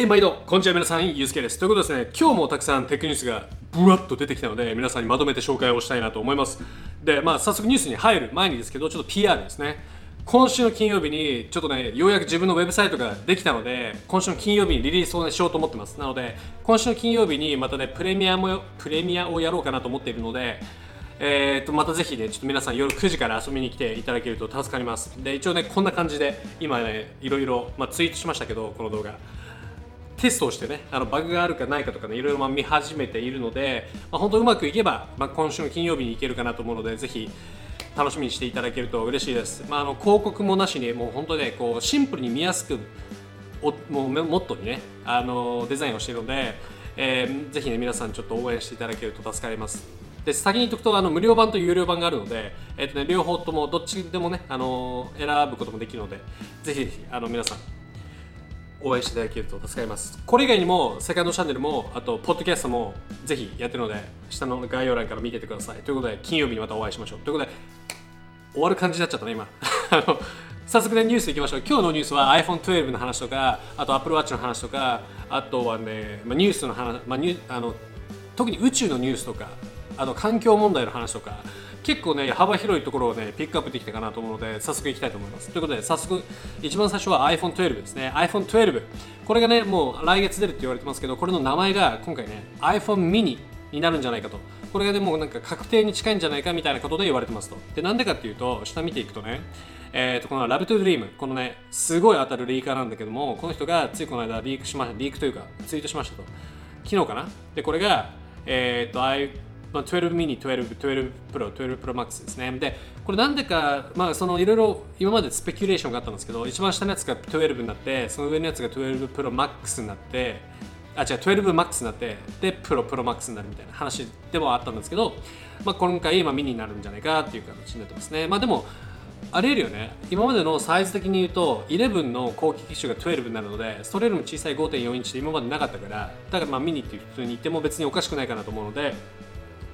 はい、毎度、こんにちは、皆さん、ゆうすけです。ということですね、今日もたくさんテックニュースがブワッと出てきたので、皆さんにまとめて紹介をしたいなと思います。で、まあ、早速ニュースに入る前にですけど、ちょっと PR ですね。今週の金曜日に、ちょっとね、ようやく自分のウェブサイトができたので、今週の金曜日にリリースを、ね、しようと思ってます。なので、今週の金曜日にまたね、プレミアもプレミアをやろうかなと思っているので、えー、とまたぜひね、ちょっと皆さん夜9時から遊びに来ていただけると助かります。で、一応ね、こんな感じで、今ね、いろいろ、まあ、ツイートしましたけど、この動画。テストをしてねあのバグがあるかないかとかねいろいろ見始めているので、まあ、本当うまくいけば、まあ、今週の金曜日に行けるかなと思うのでぜひ楽しみにしていただけると嬉しいです、まあ、あの広告もなしにもう本当ねこうシンプルに見やすくおもうモットーにねあのデザインをしているので、えー、ぜひね皆さんちょっと応援していただけると助かります。で先に言っとくとあの無料版と有料版があるので、えーとね、両方ともどっちでもねあの選ぶこともできるのでぜひぜひあの皆さん応援していただけると助かります。これ以外にもセカンドチャンネルもあとポッドキャストもぜひやってるので下の概要欄から見ててください。ということで金曜日にまたお会いしましょう。ということで終わる感じになっちゃったね今。早速ねニュースいきましょう。今日のニュースは iPhone12 の話とかあと Apple Watch の話とかあとはね、まあ、ニュースの話、まあ、ニュあの特に宇宙のニュースとかあの環境問題の話とか結構ね幅広いところをねピックアップできたかなと思うので早速いきたいと思います。ということで早速一番最初は iPhone12 ですね。iPhone12 これがねもう来月出るって言われてますけどこれの名前が今回ね iPhone mini になるんじゃないかと。これがでもなんか確定に近いんじゃないかみたいなことで言われてますと。でなんでかっていうと下見ていくとねえー、とこの Love to Dream このねすごい当たるリーカーなんだけどもこの人がついこの間リークしましたリークというかツイートしましたと。昨日かな？でこれがえっ、ー、とまあ、12 mini、12、12 Pro、12 Pro Max ですね。で、これなんでか、まあ、そのいろいろ今までスペキュレーションがあったんですけど、一番下のやつが12になって、その上のやつが12 Pro Max になって、あ、違う、12 Max になって、で、Pro、Pro Max になるみたいな話でもあったんですけど、まあ、今回、まあ、ミニになるんじゃないかっていう形になってますね。まあ、でも、ありえるよね今までのサイズ的に言うと11の後期機種が12になるのでそれよりも小さい5.4インチで今までなかったからだからまあミニっていう普通に言っても別におかしくないかなと思うので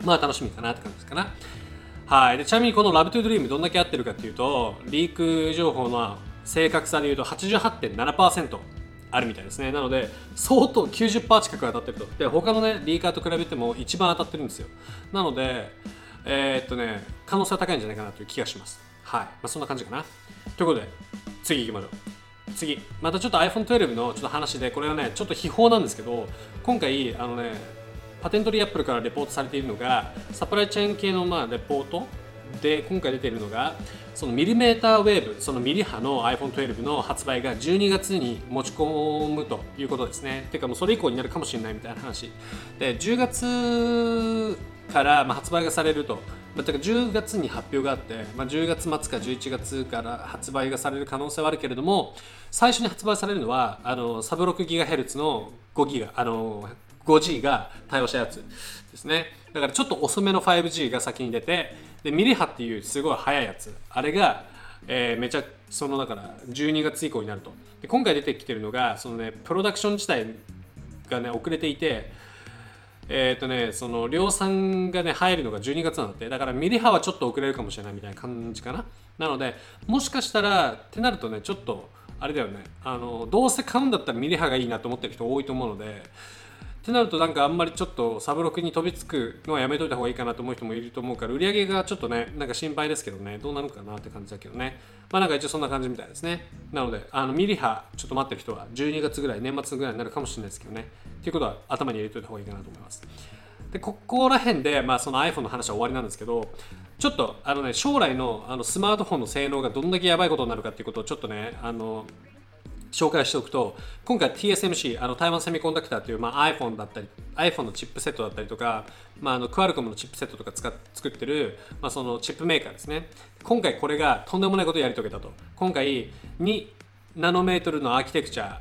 まあ楽しみかなって感じですかな。はい。でちなみにこの Love to Dream どんだけ合ってるかっていうと、リーク情報の正確さでいうと88.7%あるみたいですね。なので、相当90%近く当たってると。で、他のね、リーカーと比べても一番当たってるんですよ。なので、えー、っとね、可能性は高いんじゃないかなという気がします。はい。まあ、そんな感じかな。ということで、次行きましょう。次。またちょっと iPhone12 のちょっと話で、これはね、ちょっと秘宝なんですけど、今回、あのね、パテントリーアップルからレポートされているのがサプライチェーン系のまあレポートで今回出ているのがそのミリメーターウェーブそのミリ波の iPhone12 の発売が12月に持ち込むということですね。ていうかもうそれ以降になるかもしれないみたいな話。で10月からまあ発売がされると。まあ、か10月に発表があって、まあ、10月末か11月から発売がされる可能性はあるけれども最初に発売されるのはあのサブ 6GHz の5ギガあの 5G が対応したやつですね。だからちょっと遅めの 5G が先に出てでミリ波っていうすごい速いやつ。あれが、えー、めちゃそのだから12月以降になると。で今回出てきてるのがそのねプロダクション自体がね遅れていてえっ、ー、とねその量産がね入るのが12月なんだって。だからミリ波はちょっと遅れるかもしれないみたいな感じかな。なのでもしかしたらってなるとねちょっとあれだよね。あのどうせ買うんだったらミリ波がいいなと思ってる人多いと思うのでってなるとなんかあんまりちょっとサブロクに飛びつくのはやめといた方がいいかなと思う人もいると思うから売り上げがちょっとねなんか心配ですけどね。どうなるかなって感じだけどね。まあなんか一応そんな感じみたいですね。なのであのミリ波ちょっと待ってる人は12月ぐらい年末ぐらいになるかもしれないですけどね。っていうことは頭に入れといた方がいいかなと思います。でここら辺で、まあ、その iPhone の話は終わりなんですけどちょっとあの、ね、将来のあのスマートフォンの性能がどんだけやばいことになるかっていうことをちょっとねあの紹介しておくと今回 TSMC あの台湾セミコンダクターという、まあ、iPhone だったり iPhone のチップセットだったりとか、まあ、あのクアルコムのチップセットとか使っ作ってる、まあ、そのチップメーカーですね。今回これがとんでもないことをやり遂げたと。今回2ナノメートルのアーキテクチャ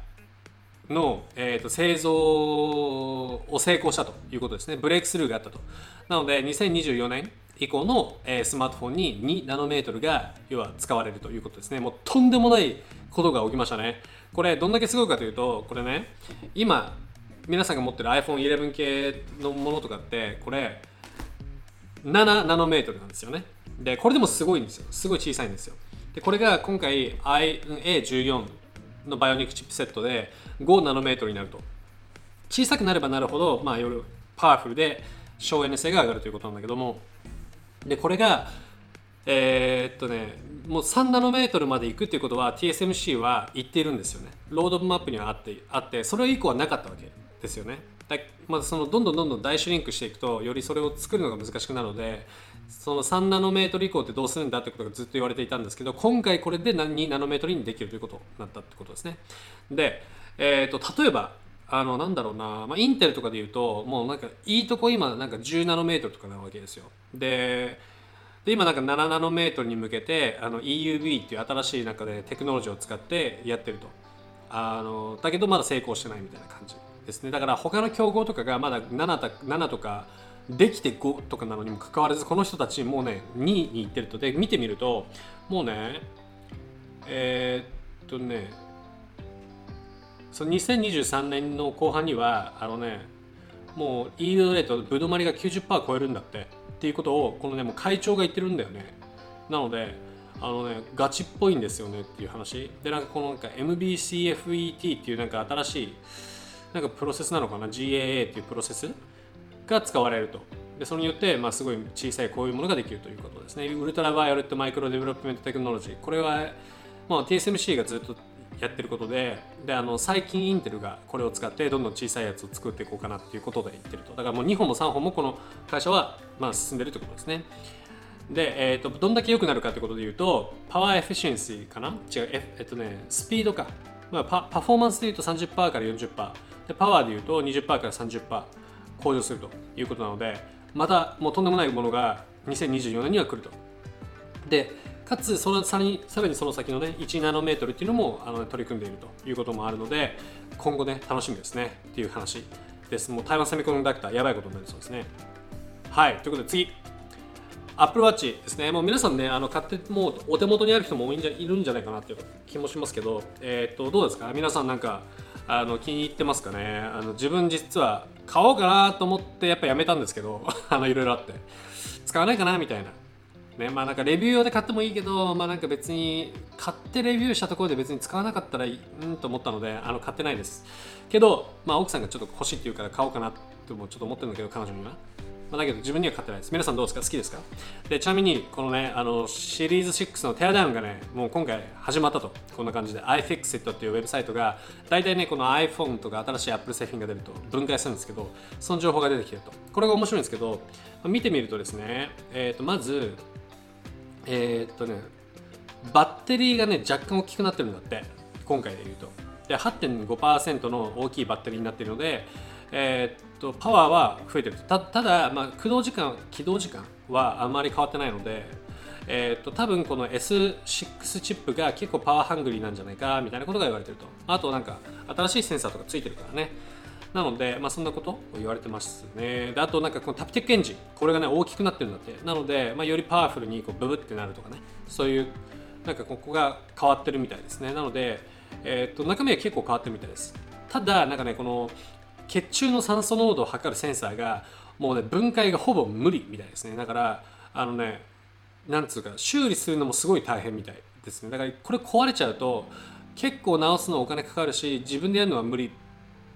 の、えーと、製造を成功したということですね。ブレイクスルーがあったと。なので2024年以降の、え、スマートフォンに2ナノメートルが要は使われるということですね。もうとんでもないことが起きましたね。これどんだけすごいかというとこれね今皆さんが持ってる iPhone11 系のものとかってこれ7ナノメートルなんですよね。でこれでもすごいんですよ。すごい小さいんですよ。でこれが今回 IA14 のバイオニックチップセットで5ナノメートルになると。小さくなればなるほど、まあ、よりパワフルで省エネ性が上がるということなんだけどもでこれがえー、っとねもう3ナノメートルまでいくっていうことは TSMC は言っているんですよね。ロードマップにはあってあってそれ以降はなかったわけですよね。だまあ、そのどんどんどんどん大シュリンクしていくとよりそれを作るのが難しくなるのでその3ナノメートル以降ってどうするんだってことがずっと言われていたんですけど今回これで2ナノメートルにできるということになったってことですね。で、えーと、例えばあのなんだろうな、まあ、インテルとかで言うともうなんかいいとこ今なんか10ナノメートルとかなわけですよ。で今なんか7ナノメートルに向けてあの EUV っていう新しい中でテクノロジーを使ってやってると。あのだけどまだ成功してないみたいな感じですね。だから他の競合とかがまだ 7, た7とかできて5とかなのにもかかわらずこの人たちもうね2位に行ってると。で見てみるともうねえー、っとねその2023年の後半にはあのねもう EU レートぶどまりが90%超えるんだってっていうことをこのねもう会長が言ってるんだよね。なのであのねガチっぽいんですよねっていう話。でなんかこのなんか MBCFET っていうなんか新しいなんかプロセスなのかな？GAA っていうプロセスが使われると。でそれによって、まあ、すごい小さいこういうものができるということですね。 ultraviolet micro development technology。これは、まあ、TSMC がずっとやってることでであの最近インテルがこれを使ってどんどん小さいやつを作っていこうかなっていうことで言ってると。だからもう2歩も3歩もこの会社は、まあ、進んでるってことですね。で、えーと、どんだけ良くなるかってことで言うと power efficiency かな？違うえ、っとねスピードか、まあ、パパフォーマンスで言うと30%から40%でパワーでいうと20%から30%向上するということなのでまたもうとんでもないものが2024年には来ると。でかつそのさらにさらにその先のね1ナノメートルっていうのもあの取り組んでいるということもあるので今後ね楽しみですねっていう話です。もう台湾セミコンダクターやばいことになりそうですね。はい。ということで次。Apple Watch ですね、もう皆さんね、あの買ってもうお手元にある人も多いんじゃいるんじゃないかなっていう気もしますけど、えっ、とどうですか？皆さんなんかあの気に入ってますかね？あの自分実は買おうかなと思ってやっぱやめたんですけど あのいろいろあって。使わないかな？みたいな。ね。まあなんかレビュー用で買ってもいいけどまあなんか別に買ってレビューしたところで別に使わなかったらいいんと思ったのであの買ってないです。けどまあ奥さんがちょっと欲しいって言うから買おうかなってもちょっと思ってるんだけど彼女には。まあ、だけど自分には買ってないです。皆さんどうですか？好きですか？でちなみにこのねあのシリーズ6のテアダウンがねもう今回始まったと。こんな感じで。iFixit っていうウェブサイトが大体ねこの iPhone とか新しい Apple 製品が出ると分解するんですけどその情報が出てきてると。これが面白いんですけど見てみるとですね、えー、とまずえー、っとねバッテリーがね若干大きくなってるんだって今回で言うと。で8.5%の大きいバッテリーになっているのでえー、っとパワーは増えてるたただ、まあ、駆動時間起動時間はあまり変わってないので、えー、っと多分この S6 チップが結構 power hungry なんじゃないかみたいなことが言われてると。あとなんか新しいセンサーとかついてるからね。なので、まあ、そんなことを言われてますね。であと、なんかこの Taptic Engine、これがね、大きくなってるんだって。なので、まあ、よりパワフルにこうブブってなるとかね、そういう、なんかここが変わってるみたいですね。なので、えー、っと中身は結構変わってるみたいです。ただ、なんかね、この血中の酸素濃度を測るセンサーがもうね分解がほぼ無理みたいですねだからあのねなんつうか修理するのもすごい大変みたいですねだからこれ壊れちゃうと結構直すのお金かかるし自分でやるのは無理っ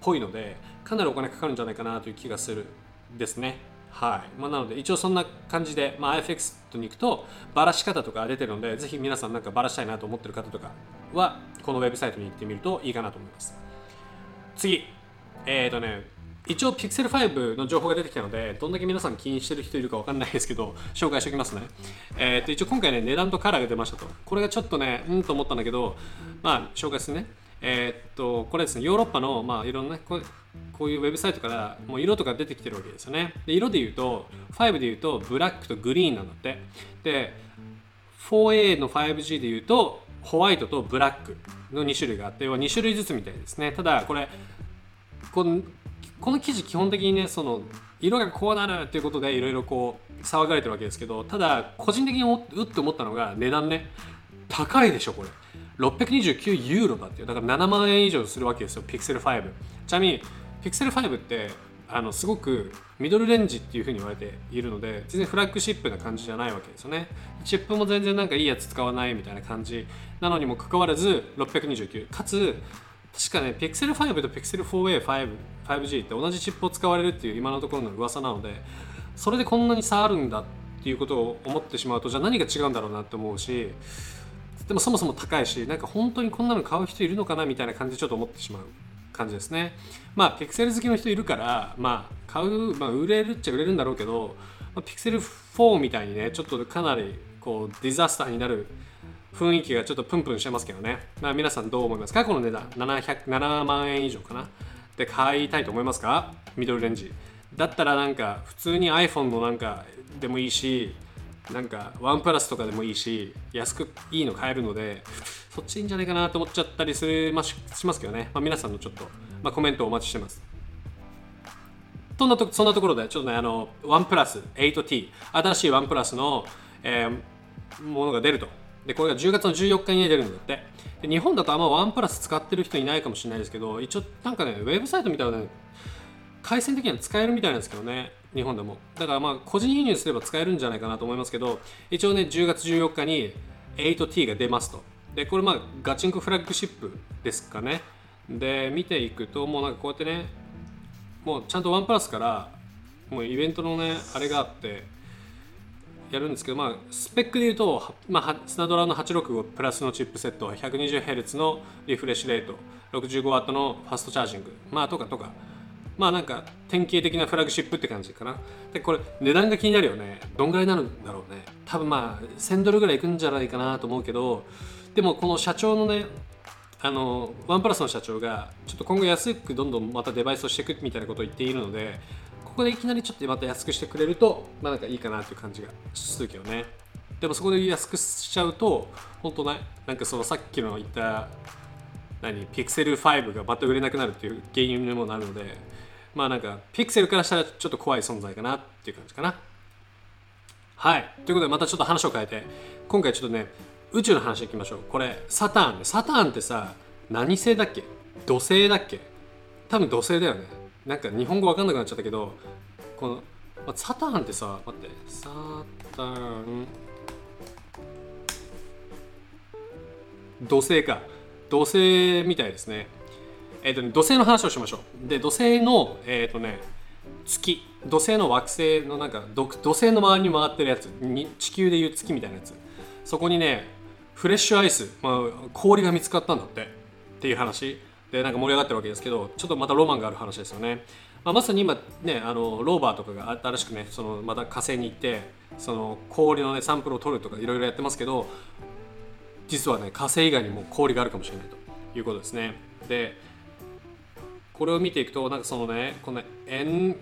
ぽいのでかなりお金かかるんじゃないかなという気がするですね。はい。まあ、なので一応そんな感じで、まあ、IFX に行くとばらし方とか出てるのでぜひ皆さんなんかばらしたいなと思ってる方とかはこのウェブサイトに行ってみるといいかなと思います。次。えっ、ー、とね一応 Pixel 5の情報が出てきたのでどんだけ皆さん気にしてる人いるか分かんないですけど紹介しておきますね、えー、と一応今回ね値段とカラーが出ましたと。これがちょっとねうんと思ったんだけどまあ紹介するね。えー、っとこれですねヨーロッパのまあいろんなこうこういうウェブサイトからもう色とか出てきてるわけですよね。で色で言うと5で言うとブラックとグリーンなんだって。で 4A の 5G で言うとホワイトとブラックの2種類があって要は2種類ずつみたいですね。ただこれこのこの記事基本的にねその色がこうなるっていうことでいろいろこう騒がれてるわけですけどただ個人的にうって思ったのが値段ね。高いでしょこれ。629ユーロだってだから7万円以上するわけですよ Pixel 5ちなみに Pixel 5ってあのすごくミドルレンジっていう風に言われているので全然フラッグシップな感じじゃないわけですよね。チップも全然なんかいいやつ使わないみたいな感じなのにもかかわらず629かつ確かね Pixel 5と Pixel 4a 5 5G って同じチップを使われるっていう今のところの噂なのでそれでこんなに差あるんだっていうことを思ってしまうとじゃあ何が違うんだろうなって思うしでもそもそも高いしなんか本当にこんなの買う人いるのかなみたいな感じでちょっと思ってしまう感じですね。まあピクセル好きの人いるからまあ買う、まあ、売れるっちゃ売れるんだろうけど、まあ、ピクセル4みたいにねちょっとかなりこうディザスターになる雰囲気がちょっとプンプンしてますけどね、まあ、皆さんどう思いますか？この値段。700 7万円以上かな？で買いたいと思いますかミドルレンジ。だったらなんか普通に iPhone のなんかでもいいしなんかワンプラスとかでもいいし安くいいの買えるのでそっちいいんじゃないかなと思っちゃったりする、まあ、しますけどね、まあ、皆さんのちょっと、まあ、コメントをお待ちしてます。そんなとそんなところでちょっとねあのワンプラス 8T 新しいワンプラスの、えー、ものが出ると。でこれが10月の14日に出るんだって。で日本だとあんまワンプラス使ってる人いないかもしれないですけど一応なんかねウェブサイト見たらね回線的には使えるみたいなんですけどね。日本でも。だからまあ個人輸入すれば使えるんじゃないかなと思いますけど一応ね10月14日に 8T が出ますと。でこれまあガチンコフラッグシップですかね。で見ていくともうなんかこうやってねもうちゃんとワンプラスからもうイベントのねあれがあってやるんですけど、まあ、スペックで言うと、まあ、スナドラの865プラスのチップセット 120Hz のリフレッシュレート 65W のファストチャージング、まあ、とかとか。まあなんか典型的なフラッグシップって感じかな。でこれ値段が気になるよね。どんぐらいになるんだろうね。多分まあ1000ドルぐらいいくんじゃないかなと思うけどでもこの社長のねあのワンプラスの社長がちょっと今後安くどんどんまたデバイスをしていくみたいなことを言っているのでここでいきなりちょっとまた安くしてくれるとまあなんかいいかなっていう感じがするけどね。でもそこで安くしちゃうと本当ねなんかそのさっきの言った何？ピクセル5がまた売れなくなるっていう原因にもなるのでまあなんかピクセルからしたらちょっと怖い存在かなっていう感じかな。はい。ということでまたちょっと話を変えて今回ちょっとね宇宙の話いきましょう。これサターンでサターンってさ何星だっけ？土星だっけ？多分土星だよね。なんか日本語わかんなくなっちゃったけどこの、まあ、サターンってさ待って。サターン。土星か。土星みたいですね。え、ー、とね土星の話をしましょう。で土星のえ、ー、とね月。土星の惑星のなんか土星の周りに回ってるやつ。に地球でいう月みたいなやつ。そこにねフレッシュアイス、まあ、氷が見つかったんだって。っていう話。でなんか盛り上がってるわけですけどちょっとまたロマンがある話ですよね、まあ、まさに今ねあのローバーとかが新しくねそのまた火星に行ってその氷のねサンプルを取るとかいろいろやってますけど実はね火星以外にも氷があるかもしれないということですね。でこれを見ていくとなんかそのねこのエン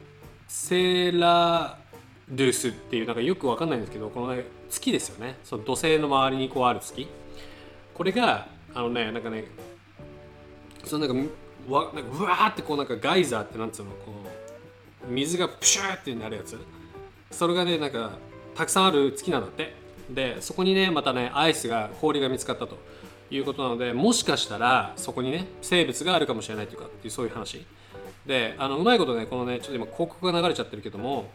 セラドゥスっていうなんかよくわかんないんですけどこの、ね、月ですよね。その土星の周りにこうある月。これがあのねなんかねそのなんかわなんかうわーってこうなんかガイザーってなんつうのこう水がプシューってなるやつ。それがねなんかたくさんある月なんだって。でそこにねまたねアイスが氷が見つかったと。いうことなのでもしかしたらそこにね生物があるかもしれないというかっていうそういう話。であのうまいことねこのねちょっと今広告が流れちゃってるけども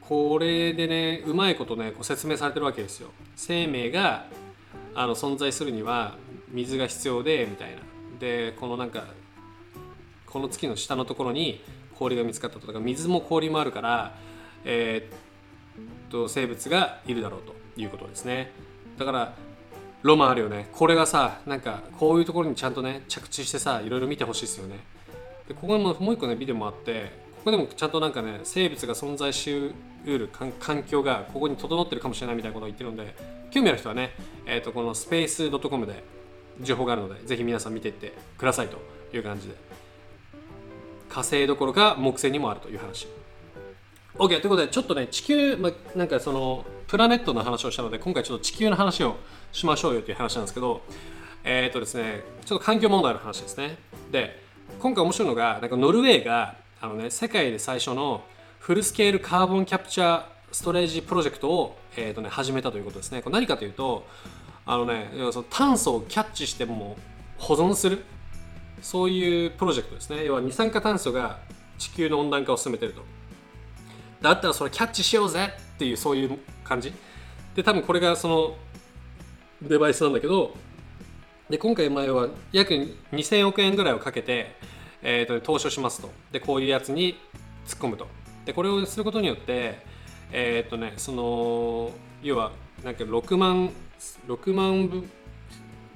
これでねうまいことねこう説明されてるわけですよ。生命があの存在するには水が必要でみたいな。でこのなんかこの月の下のところに氷が見つかったとか水も氷もあるからえー、っと生物がいるだろうということですね。だからロマンあるよね。これがさなんかこういうところにちゃんとね着地してさいろいろ見てほしいですよね。でここにももう一個ねビデオもあってここでもちゃんとなんかね生物が存在しうる環境がここに整ってるかもしれないみたいなことを言ってるので興味ある人はね、えー、とこのスペース .com で情報があるのでぜひ皆さん見ていってくださいという感じで。火星どころか木星にもあるという話。OK ということでちょっとね地球、ま、なんかそのプラネットの話をしたので今回ちょっと地球の話をしましょうよという話なんですけどえっ、ー、とですねちょっと環境問題の話ですね。で今回面白いのがなんかノルウェーがあの、ね、世界で最初のフルスケールカーボンキャプチャーストレージプロジェクトを、えーとね、始めたということですね。これ何かというとあのねその炭素をキャッチしても保存するそういうプロジェクトですね。要は二酸化炭素が地球の温暖化を進めてると。だったらそれキャッチしようぜっていうそういう感じ。で多分これがそのデバイスなんだけどで今回前は約2000億円ぐらいをかけて、えー、と投資をしますと。でこういうやつに突っ込むと。でこれをすることによってえっ、とねその要はなんか6万6万分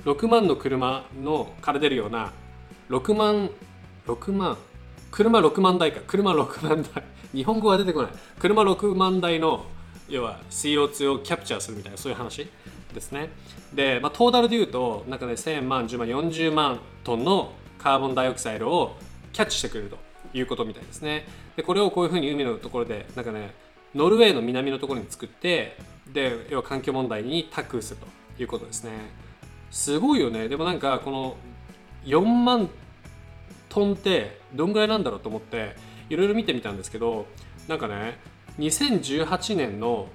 6万の車のから出るような6万6万車6万台か。車6万台。日本語は出てこない。車6万台の要は CO2 をキャプチャーするみたいなそういう話。ですね。で、まあ、トータルで言うとなんかね1000万10万40万トンのカーボンダイオキサイドをキャッチしてくれるということみたいですね。でこれをこういうふうに海のところでなんかねノルウェーの南のところに作ってで要は環境問題にタックルするということですね。すごいよね。でもなんかこの4万トンってどんぐらいなんだろうと思っていろいろ見てみたんですけどなんかね2018年の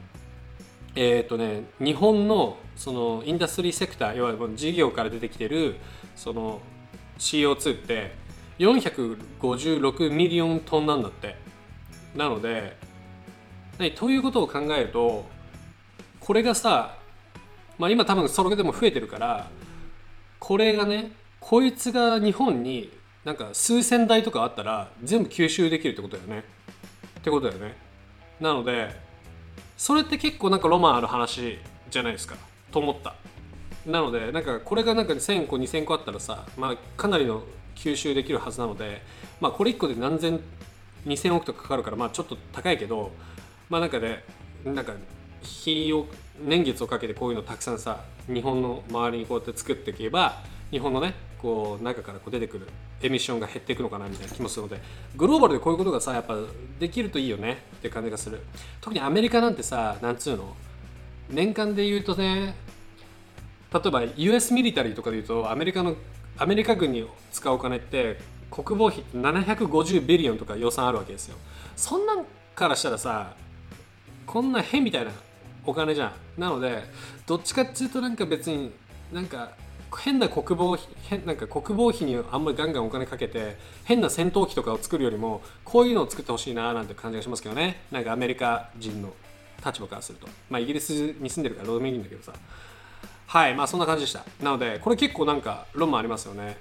えっ、ー、とね日本のそのインダストリーセクター要は事業から出てきてるその CO2 って456ミリオントンなんだって。なのでということを考えるとこれがさまあ今多分それでも増えてるからこれがねこいつが日本になんか数千台とかあったら全部吸収できるってことだよね。ってことだよね。なのでそれって結構なんかロマンある話じゃないですか。と思った。なのでなんかこれがなんか1000個2000個あったらさ、まあ、かなりの吸収できるはずなので、まあ、これ1個で何千2000億とかかかるからまあちょっと高いけどまあなんかねなんか日を年月をかけてこういうのたくさんさ日本の周りにこうやって作っていけば日本のねこう中からこう出てくるエミッションが減っていくのかなみたいな気もするのでグローバルでこういうことがさやっぱできるといいよねって感じがする。特にアメリカなんてさなんつうの？年間で言うとね例えば US ミリタリーとかで言うとアメリカのアメリカ軍に使うお金って国防費って750ビリオンとか予算あるわけですよ。そんなんからしたらさこんな変みたいなお金じゃん。なのでどっちかっていうとなんか別になんか変な国防費変なんか国防費にあんまりガンガンお金かけて変な戦闘機とかを作るよりもこういうのを作ってほしいななんて感じがしますけどね。なんかアメリカ人の立場からすると。まあイギリスに住んでるからどうでもいいんだけどさ。はいまあそんな感じでした。なのでこれ結構なんか論もありますよね。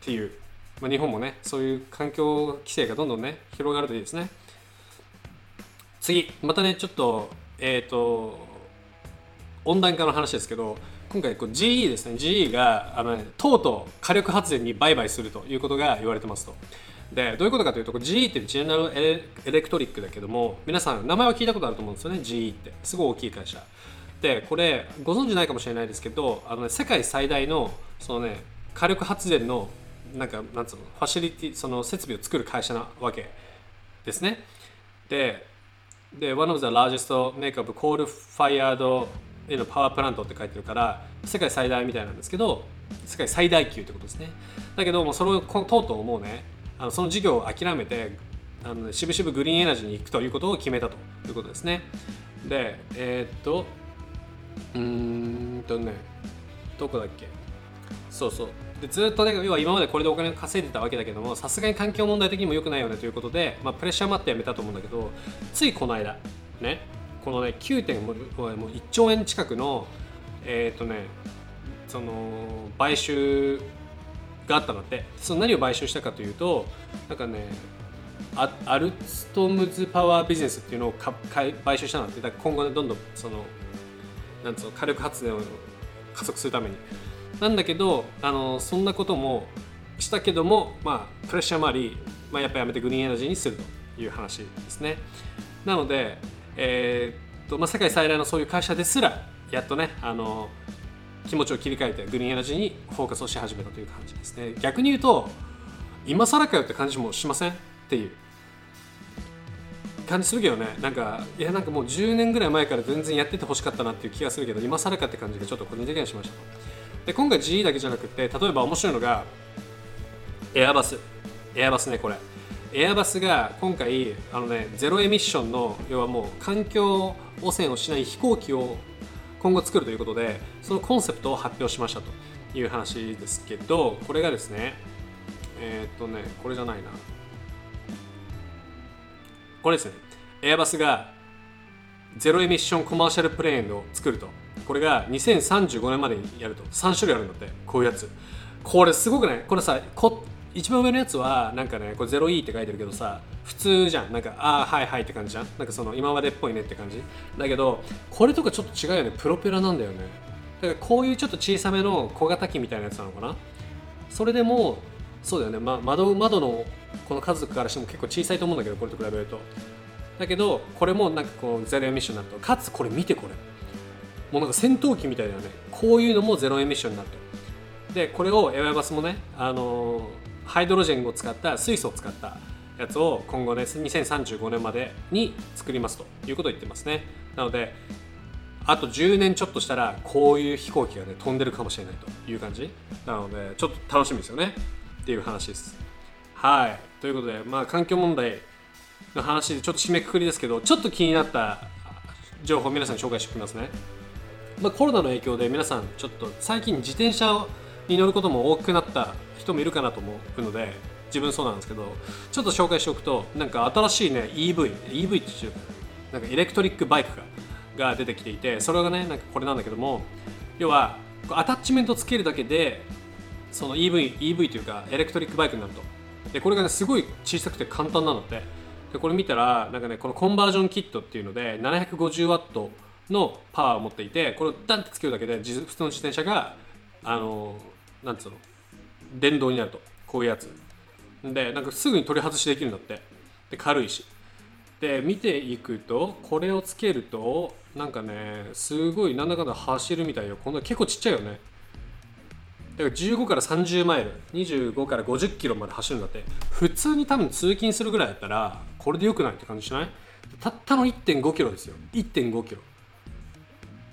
っていう、まあ、日本もねそういう環境規制がどんどんね広がるといいですね。次またねちょっとえっ、ー、と温暖化の話ですけど今回こう GE ですね。GE があの、ね、とうとう火力発電に売買するということが言われてますと。でどういうことかというと GE ってジェネラルエレクトリックだけども皆さん名前は聞いたことあると思うんですよね GE って。すごい大きい会社。でこれご存知ないかもしれないですけどあの、ね、世界最大のそのね火力発電のなんかなんつうのファシリティその設備を作る会社なわけですね。でで One of the largest make of coal fired へのパワープラントって書いてるから世界最大みたいなんですけど世界最大級ってことですね。だけどもそれをとうとうもうね。あのその事業を諦めてあのしぶしぶグリーンエナジーに行くということを決めたということですね。でえー、っとうーんとねどこだっけ？そうそう。でずっとね要は今までこれでお金稼いでたわけだけどもさすがに環境問題的にも良くないよねということで、まあ、プレッシャーもあってやめたと思うんだけどついこの間ねこのね9点もう1兆円近くのえっ、ー、とねその買収があったのでその何を買収したかというとなんかねアアルストムズパワービジネスっていうのをか買収したのでだ今後ねどんどんそのなんつうの火力発電を加速するために。なんだけどあのそんなこともしたけども、まあ、プレッシャーもあり、まあ、やっぱやめてグリーンエナジーにするという話ですね。なので、えー、とまあ、世界最大のそういう会社ですらやっとねあの気持ちを切り替えてグリーンエナジーにフォーカスをし始めたという感じですね。逆に言うと今更かよって感じもしませんっていう感じするけどね。なんかいやなんかもう10年ぐらい前から全然やっててほしかったなっていう気がするけど今更かって感じがちょっと個人的にはしましたで今回 GE だけじゃなくて例えば面白いのがエアバス。エアバスねこれ。エアバスが今回あのねゼロエミッションの要はもう環境汚染をしない飛行機を今後作るということでそのコンセプトを発表しましたという話ですけどこれがですねえー、っとねこれじゃないな。これですね。エアバスがゼロエミッションコマーシャルプレーンを作ると。これが2035年までにやると。3種類あるんだってこういうやつ。これすごくない？これさこ一番上のやつはなんかねこれ 0E って書いてるけどさ普通じゃん。なんかああはいはいって感じじゃん。なんかその今までっぽいねって感じ。だけどこれとかちょっと違うよね。プロペラなんだよね。だからこういうちょっと小さめの小型機みたいなやつなのかな。それでもそうだよね、ま、窓窓のこの家族からしても結構小さいと思うんだけどこれと比べると。だけどこれもなんかこうゼロエミッションになるとかつこれ見てこれ。もうなんか戦闘機みたいだよね。こういうのもゼロエミッションになるとでこれをエアバスもね、あの、ハイドロジェンを使った水素を使ったやつを今後ね2035年までに作りますということを言ってますね。なのであと10年ちょっとしたらこういう飛行機がね飛んでるかもしれないという感じ。なのでちょっと楽しみですよね。っていう話です。はい。ということでまあ環境問題の話でちょっと締めくくりですけどちょっと気になった情報を皆さんに紹介しておきますね、まあ、コロナの影響で皆さんちょっと最近自転車をに乗ることも多くなった人もいるかなと思うので自分そうなんですけどちょっと紹介しておくとなんか新しいね EV EV っていうなんかエレクトリックバイクが出てきていてそれがねなんかこれなんだけども要はアタッチメントつけるだけでその EV, EV というかエレクトリックバイクになると。でこれがねすごい小さくて簡単なのででこれ見たらなんかねこのコンバージョンキットっていうので 750W のパワーを持っていてこれをダンってつけるだけで普通の自転車があのなんつうの？電動になると。こういうやつ。でなんかすぐに取り外しできるんだって。で軽いし。で見ていくとこれをつけるとなんかねすごいなんだかんだ走るみたいよ。こんな結構ちっちゃいよね。だから15から30マイル。25から50キロまで走るんだって。普通に多分通勤するぐらいだったらこれでよくないって感じしない？たったの1.5キロですよ。1.5キロ。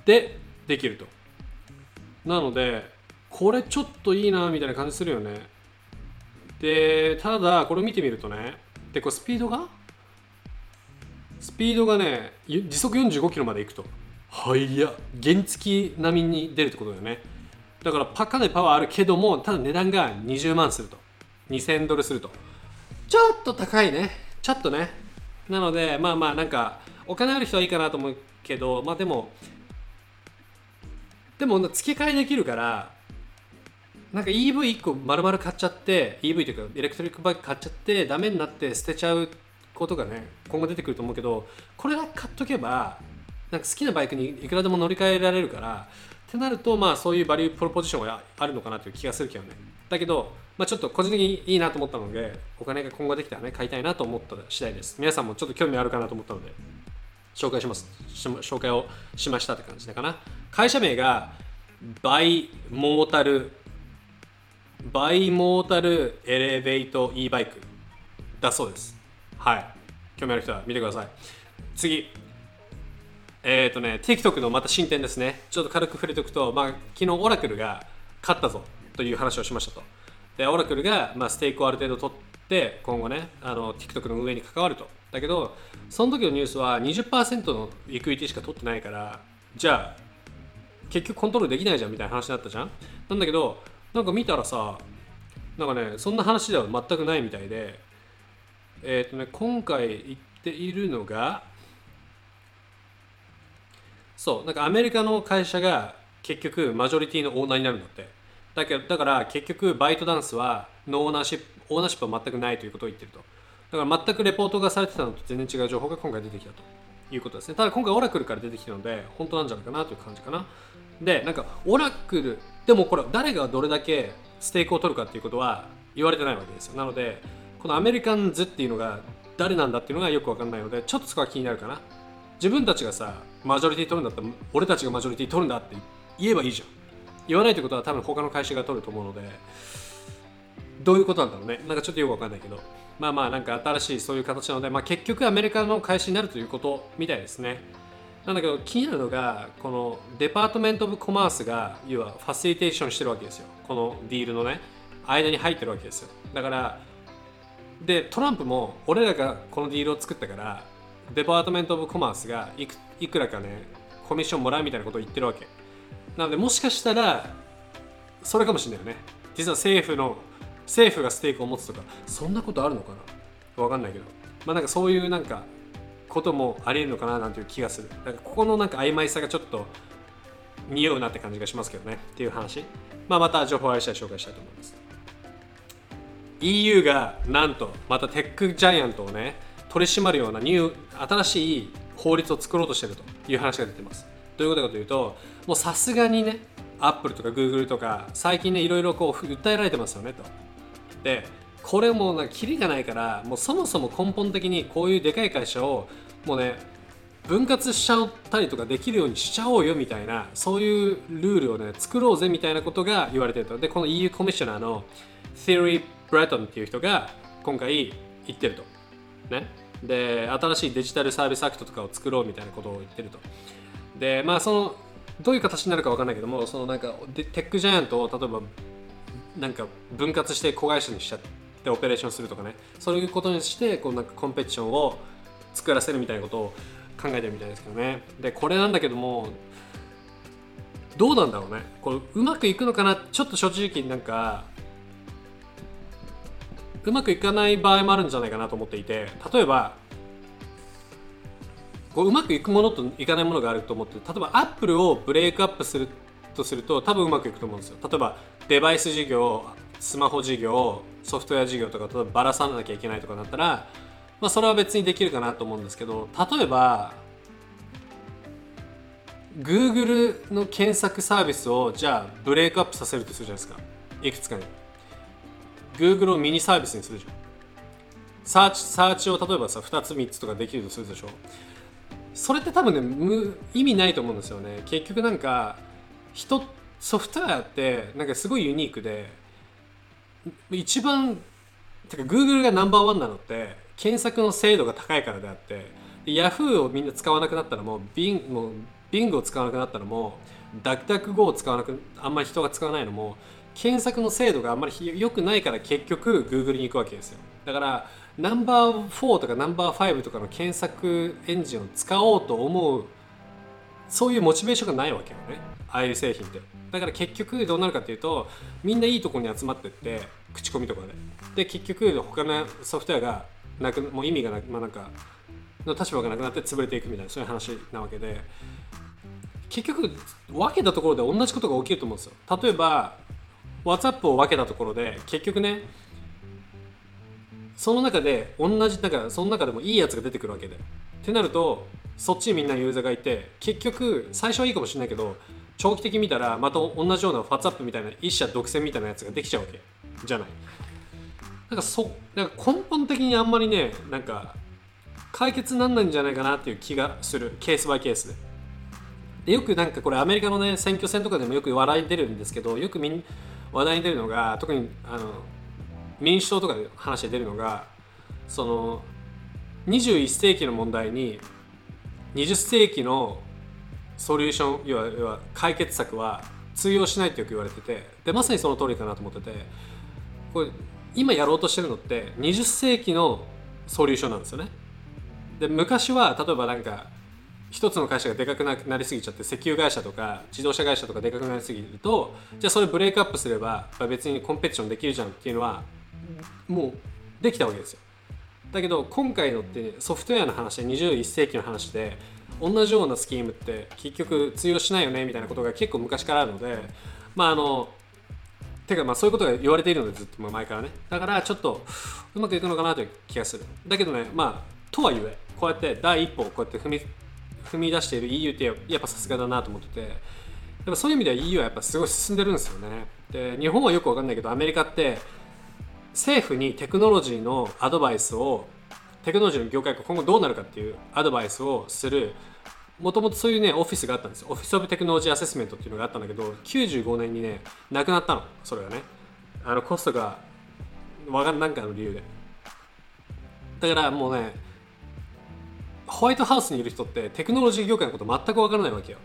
でできると。なのでこれちょっといいなみたいな感じするよね。でただこれ見てみるとねでこれスピードが？スピードがね時速45キロまでいくと。はいや原付並みに出るってことだよね。だからパかなりパワーあるけどもただ値段が20万すると。2000ドルすると。ちょっと高いね。ちょっとね。なのでまあまあなんかお金ある人はいいかなと思うけどまあでもでも付け替えできるからなんか EV1 個丸々買っちゃって EV というかエレクトリックバイク買っちゃってダメになって捨てちゃうことがね今後出てくると思うけどこれだけ買っとけばなんか好きなバイクにいくらでも乗り換えられるからってなるとまあそういうバリュープロポジションがあるのかなという気がするけどね。だけど、まあ、ちょっと個人的にいいなと思ったのでお金が今後できたらね買いたいなと思った次第です。皆さんもちょっと興味あるかなと思ったので紹介します。紹介をしましたって感じだかな。会社名がバイモータルバイモータルエレベート e バイクだそうですはい興味ある人は見てください次えっ、ー、とね、TikTok のまた進展ですね。ちょっと軽く触れておくと、まあ、昨日オラクルが勝ったぞという話をしましたと。で、オラクルが、まあ、ステークをある程度取って、今後ね、あの TikTok の運営に関わると。だけど、その時のニュースは20%のリクイティしか取ってないから、じゃあ、結局コントロールできないじゃんみたいな話になったじゃん。なんだけど、なんか見たらさ、なんかね、そんな話では全くないみたいで、えっ、ー、とね、今回言っているのが、そうなんかアメリカの会社が結局マジョリティのオーナーになるんだって。だけどだから結局バイトダンスはオーナーシップオーナーシップは全くないということを言ってると。だから全くレポートがされてたのと全然違う情報が今回出てきたということですね。ただ今回オラクルから出てきたので本当なんじゃないかなという感じかな。でなんかオラクルでもこれ誰がどれだけステークを取るかっていうことは言われてないわけですよ。なのでこのアメリカンズっていうのが誰なんだっていうのがよく分かんないのでちょっとそこは気になるかな。自分たちがさマジョリティ取るんだったら俺たちがマジョリティ取るんだって言えばいいじゃん。言わないってことは多分他の会社が取ると思うのでどういうことなんだろうね。なんかちょっとよくわかんないけど。まあまあなんか新しいそういう形なので、まあ、結局アメリカの会社になるということみたいですね。なんだけど気になるのがこのデパートメント・オブ・コマースが要はファシリテーションしてるわけですよ。このディールのね間に入ってるわけですよ。だからでトランプも俺らがこのディールを作ったからデパートメント・オブ・コマースがいくいくらかねコミッションもらうみたいなことを言ってるわけ。なのでもしかしたらそれかもしれないよね。実は政府の政府がステークを持つとかそんなことあるのかな？わかんないけど。まあなんかそういうなんかこともありえるのかななんていう気がする。だかここのなんか曖昧さがちょっと匂うなって感じがしますけどね。っていう話、まあ、また情報ありしたら紹介したいと思います。EU がなんとまたテックジャイアントをね取り締まるようなニュー新しい法律を作ろうとしてるという話が出てます。どういうことかというともうさすがにねアップルとかグーグルとか最近ねいろいろこう訴えられてますよねと。でこれもなんかキリがないからもうそもそも根本的にこういうでかい会社をもうね分割しちゃったりとかできるようにしちゃおうよみたいなそういうルールをね作ろうぜみたいなことが言われてると。でこの EU コミッショナーの Theory Breton っていう人が今回言ってると。ね。で新しいデジタルサービスアクトとかを作ろうみたいなことを言ってると。でまあそのどういう形になるか分かんないけどもそのなんかテックジャイアントを例えばなんか分割して子会社にしちゃってオペレーションするとかね。そういうことにしてこうなんかコンペティションを作らせるみたいなことを考えてるみたいですけどね。でこれなんだけどもどうなんだろうね。これうまくいくのかな？ちょっと正直なんかうまくいかない場合もあるんじゃないかなと思っていて例えばこううまくいくものといかないものがあると思って例えばアップルをブレイクアップするとすると多分うまくいくと思うんですよ。例えばデバイス事業スマホ事業ソフトウェア事業とか例えばばらさなきゃいけないとかなったら、まあ、それは別にできるかなと思うんですけど例えば Google の検索サービスをじゃあブレイクアップさせるとするじゃないですか。いくつかに。Google をミニサービスにするじゃんサーチサーチを例えばさ2つ3つとかできるとするでしょ。それって多分ね無意味ないと思うんですよね。結局なんか人ソフトウェアってなんかすごいユニークで一番てか Google がナンバーワンなのって検索の精度が高いからであって Yahoo をみんな使わなくなったらもう Bing, もう Bing を使わなくなったらもう DuckDuckGo を使わなくあんまり人が使わないのも検索の精度があんまり良くないから結局 Google に行くわけですよ。だからナンバー4とかナンバー5とかの検索エンジンを使おうと思うそういうモチベーションがないわけよね。ああいう製品って。だから結局どうなるかっていうとみんないいところに集まってって口コミとかで。で結局他のソフトウェアがなくもう意味がなく、まあ、なんかの立場がなくなって潰れていくみたいなそういう話なわけで結局分けたところで同じことが起きると思うんですよ。例えば WhatsApp を分けたところで結局ねその中で同じだからその中でもいいやつが出てくるわけで。ってなるとそっちにみんなユーザーがいて結局最初はいいかもしれないけど長期的に見たらまた同じような WhatsApp みたいな一社独占みたいなやつができちゃうわけじゃない。なんかそなんか根本的にあんまりねなんか解決なんないんじゃないかなっていう気がする。ケースバイケースで。でよくなんかこれアメリカのね選挙戦とかでもよく笑い出るんですけどよくみん話題に出るのが特にあの民主党とかで話で出るのがその21世紀の問題に20世紀のソリューション要は要は解決策は通用しないってよく言われててでまさにその通りかなと思っててこれ今やろうとしてるのって20世紀のソリューションなんですよね。で昔は例えばなんか一つの会社がでかくなりすぎちゃって石油会社とか自動車会社とかでかくなりすぎるとじゃあそれブレイクアップすれば別にコンペティションできるじゃんっていうのはもうできたわけですよ。だけど今回のってソフトウェアの話で21世紀の話で同じようなスキームって結局通用しないよねみたいなことが結構昔からあるのでまああのてかまあそういうことが言われているのでずっと前からね。だからちょっとうまくいくのかなという気がする。だけどねまあとはいえこうやって第一歩をこうやって踏み踏み出している EU ってやっぱさすがだなと思ってて。やっぱそういう意味では EU はやっぱすごい進んでるんですよね。で日本はよくわかんないけどアメリカって政府にテクノロジーのアドバイスをテクノロジーの業界が今後どうなるかっていうアドバイスをするもともとそういうねオフィスがあったんですよ。オフィス・オブ・テクノロジー・アセスメントっていうのがあったんだけど95年にねなくなったの。それがね。あのコストがわかんなんかの理由で。だからもうねホワイトハウスにいる人ってテクノロジー業界のこと全く分からないわけよ。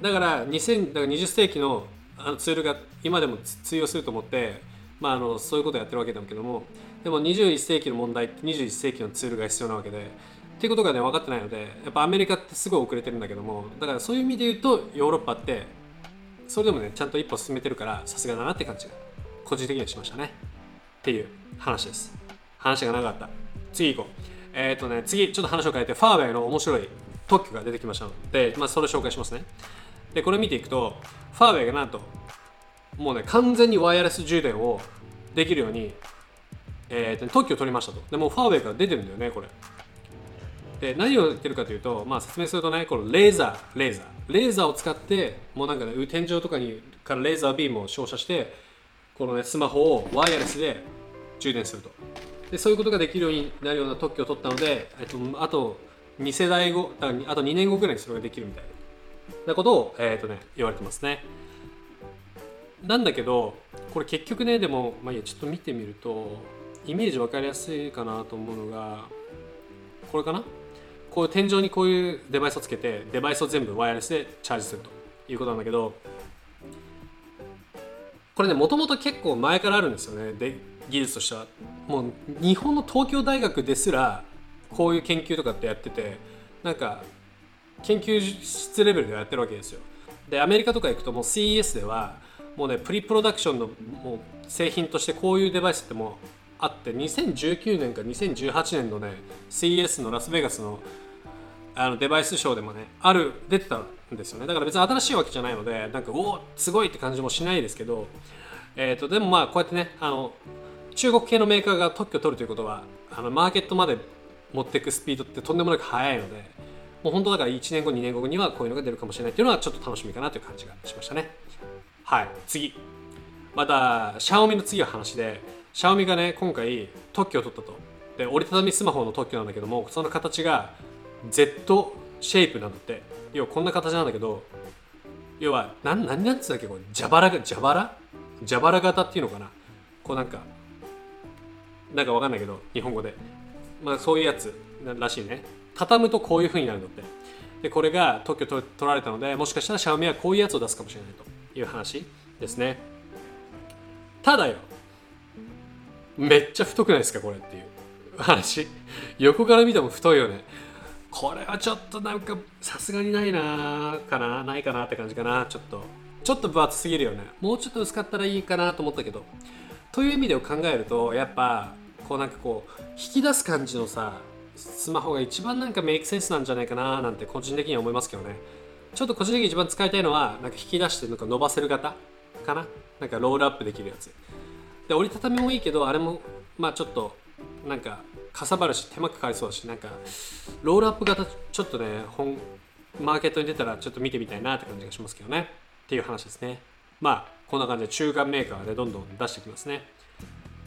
だから2000だから20世紀のあのツールが今でも通用すると思って、まあ、あのそういうことをやってるわけだけどもでも21世紀の問題って21世紀のツールが必要なわけでっていうことがね分かってないのでやっぱアメリカってすごい遅れてるんだけどもだからそういう意味で言うとヨーロッパってそれでもねちゃんと一歩進めてるからさすがだなって感じが個人的にはしましたね。っていう話です。話が長かった。次行こう。えっ、ー、とね次ちょっと話を変えてファーウェイの面白い特許が出てきましたので、まあ、それ紹介しますね。でこれ見ていくとファーウェイがなんともうね完全にワイヤレス充電をできるように、えーと、特許を取りましたと。でもファーウェイから出てるんだよねこれ。で何を言ってるかというと、まあ、説明するとねこのレーザーレーザー。レーザーを使ってもうなんかね天井とかにからレーザービームを照射してこのねスマホをワイヤレスで充電すると。でそういうことができるようになるような特許を取ったので、えっと、あと2世代後あと2年後ぐらいにそれができるみたいな。ことを、えーとね、言われてますね。なんだけどこれ結局ねでも、まあ、いやちょっと見てみるとイメージ分かりやすいかなと思うのがこれかな？こういう天井にこういうデバイスをつけてデバイスを全部ワイヤレスでチャージするということなんだけどこれねもともと結構前からあるんですよね。で技術としては。もう日本の東京大学ですらこういう研究とかってやっててなんか研究室レベルでやってるわけですよ。でアメリカとか行くともう CES ではもうねプリプロダクションのもう製品としてこういうデバイスってもうあって2019年か2018年のね CES のラスベガスのあのデバイスショーでもねある出てたんですよね。だから別に新しいわけじゃないのでなんかおおすごいって感じもしないですけど、えーと、でもまあこうやってねあの中国系のメーカーが特許取るということはあのマーケットまで持っていくスピードってとんでもなく速いのでもう本当だから1年後2年後にはこういうのが出るかもしれないっていうのはちょっと楽しみかなという感じがしましたね。はい次。またシャオミの次は話でシャオミがね今回特許を取ったと。で折りたたみスマホの特許なんだけどもその形が Z シェイプなんだって。要はこんな形なんだけど要は何何なんつうんだっけこれ？蛇腹蛇腹？蛇腹型っていうのかな？こうなんかなんかわかんないけど日本語で。まあそういうやつらしいね。畳むとこういう風になるんだって。でこれが特許取取られたのでもしかしたらシャオミはこういうやつを出すかもしれないという話ですね。ただよ。めっちゃ太くないですかこれっていう話。横から見ても太いよね。これはちょっとなんかさすがにないなかなないかなって感じかな。ちょっとちょっと分厚すぎるよね。もうちょっと薄かったらいいかなと思ったけど。という意味で考えるとやっぱこうなんかこう引き出す感じのさスマホが一番なんかメイクセンスなんじゃないかななんて個人的には思いますけどね。ちょっと個人的に一番使いたいのはなんか引き出してなんか伸ばせる型かな。なんかロールアップできるやつ。で折りたたみもいいけどあれもまあちょっとなんかかさばるし手間かかりそうだしなんかロールアップ型ちょっとね本マーケットに出たらちょっと見てみたいなって感じがしますけどね。っていう話ですね。まあこんな感じで中間メーカーでどんどん出してきますね。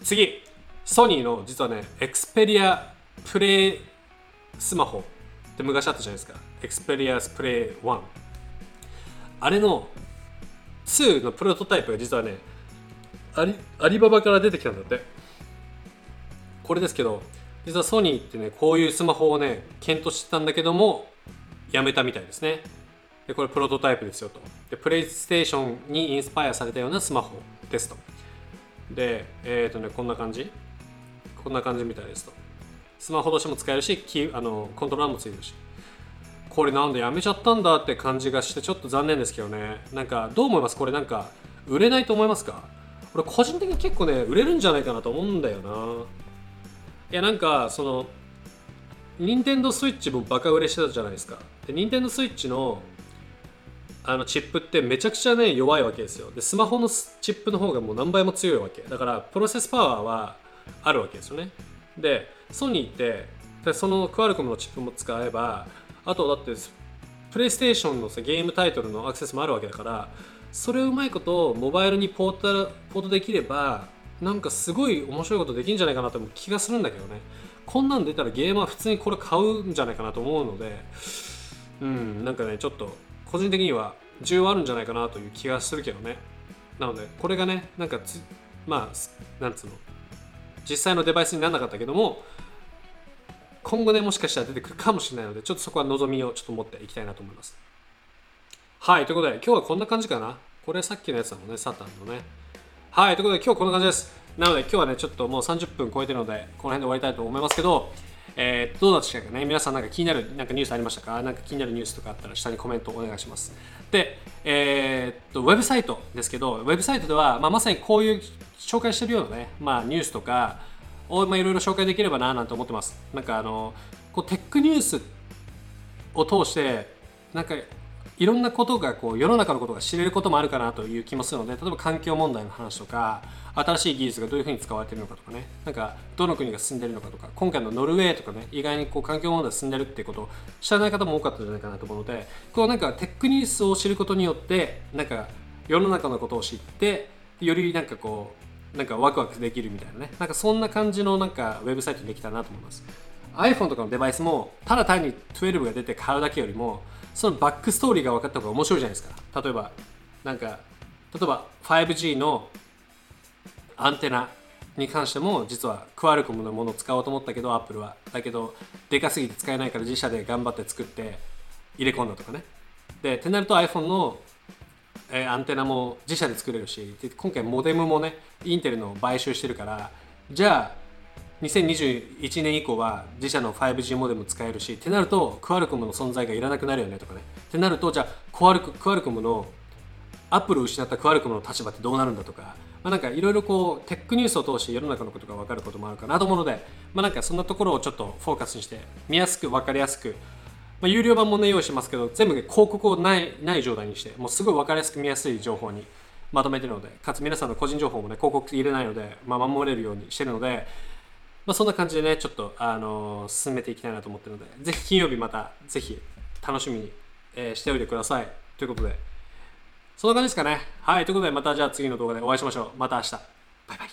次ソニーの実はねエクスペリアプレイスマホって昔あったじゃないですか。エクスペリアスプレイ1あれの2のプロトタイプが実はねアリアリババから出てきたんだって。これですけど実はソニーってねこういうスマホをね検討してたんだけどもやめたみたいですね。でこれプロトタイプですよと。でプレイステーションにインスパイアされたようなスマホですと。でえっ、ー、とねこんな感じ。こんな感じみたいですと。スマホとしても使えるしキあのコントローラーもついてるし。これなんでやめちゃったんだって感じがしてちょっと残念ですけどね。なんかどう思います？これなんか売れないと思いますか？これ個人的に結構ね売れるんじゃないかなと思うんだよな。いやなんかその任天堂スイッチもバカ売れしてたじゃないですか。で任天堂スイッチのあのチップってめちゃくちゃね弱いわけですよ。でスマホのチップの方がもう何倍も強いわけ。だからプロセスパワーはあるわけですよね。でソニーってでそのクアルコムのチップも使えばあとだってプレイステーションのゲームタイトルのアクセスもあるわけだからそれをうまいことモバイルにポータポートできればなんかすごい面白いことできるんじゃないかなと思う気がするんだけどね。こんなん出たらゲームは普通にこれ買うんじゃないかなと思うのでうんなんかねちょっと個人的には需要あるんじゃないかなという気がするけどね。なのでこれがねなんかつまあなんつうの実際のデバイスにならなかったけども今後ねもしかしたら出てくるかもしれないのでちょっとそこは望みをちょっと持っていきたいなと思います。はいということで今日はこんな感じかな。これさっきのやつなのねサタンのね。はい、ということで今日はこんな感じです。なので今日はね、ちょっともう30分超えてるので、この辺で終わりたいと思いますけど、えー、どうだったでしかね。皆さんなんか気になるなんかニュースありましたか？なんか気になるニュースとかあったら下にコメントお願いします。で、えー、っと、ウェブサイトですけど、ウェブサイトでは、まあ、まさにこういう紹介してるようなね、まあ、ニュースとかを、まあ、いろいろ紹介できればななんて思ってます。なんかあのこうテックニュースを通してなんかいろんなことがこう世の中のことが知れることもあるかなという気もするので例えば環境問題の話とか新しい技術がどういうふうに使われているのかとかねなんかどの国が進んでいるのかとか今回のノルウェーとかね意外にこう環境問題進んでるっていうことを知らない方も多かったんじゃないかなと思うのでこうなんかテックニュースを知ることによってなんか世の中のことを知ってよりなんかこうなんかワクワクできるみたいなねなんかそんな感じのなんかウェブサイトにできたなと思います。iPhone とかのデバイスもただ単に12が出て買うだけよりもそのバックストーリーが分かった方が面白いじゃないですか。例えばなんか例えば 5G のアンテナに関しても実はクアルコムのものを使おうと思ったけどアップルは。だけどでかすぎて使えないから自社で頑張って作って入れ込んだとかね。でってなると iPhone の、えーアンテナも自社で作れるし今回モデムもねインテルの買収してるからじゃあ2021年以降は自社の 5G モデム使えるしってなるとクアルコムの存在がいらなくなるよねとかね。ってなるとじゃあクアルククアルコムのアップルを失ったクアルコムの立場ってどうなるんだとか、まあ、なんかいろいろこうテックニュースを通して世の中のことが分かることもあるかなと思うので、まあ、なんかそんなところをちょっとフォーカスにして見やすく分かりやすく、まあ、有料版もね用意してますけど全部で広告をないない状態にしてもうすごい分かりやすく見やすい情報にまとめてるのでかつ皆さんの個人情報もね広告入れないので、まあ、守れるようにしてるので、まあ、そんな感じでねちょっと、あのー進めていきたいなと思ってるのでぜひ金曜日またぜひ楽しみに、えーしておいてください。ということでそんな感じですかね。はいということでまたじゃあ次の動画でお会いしましょう。また明日。バイバイ。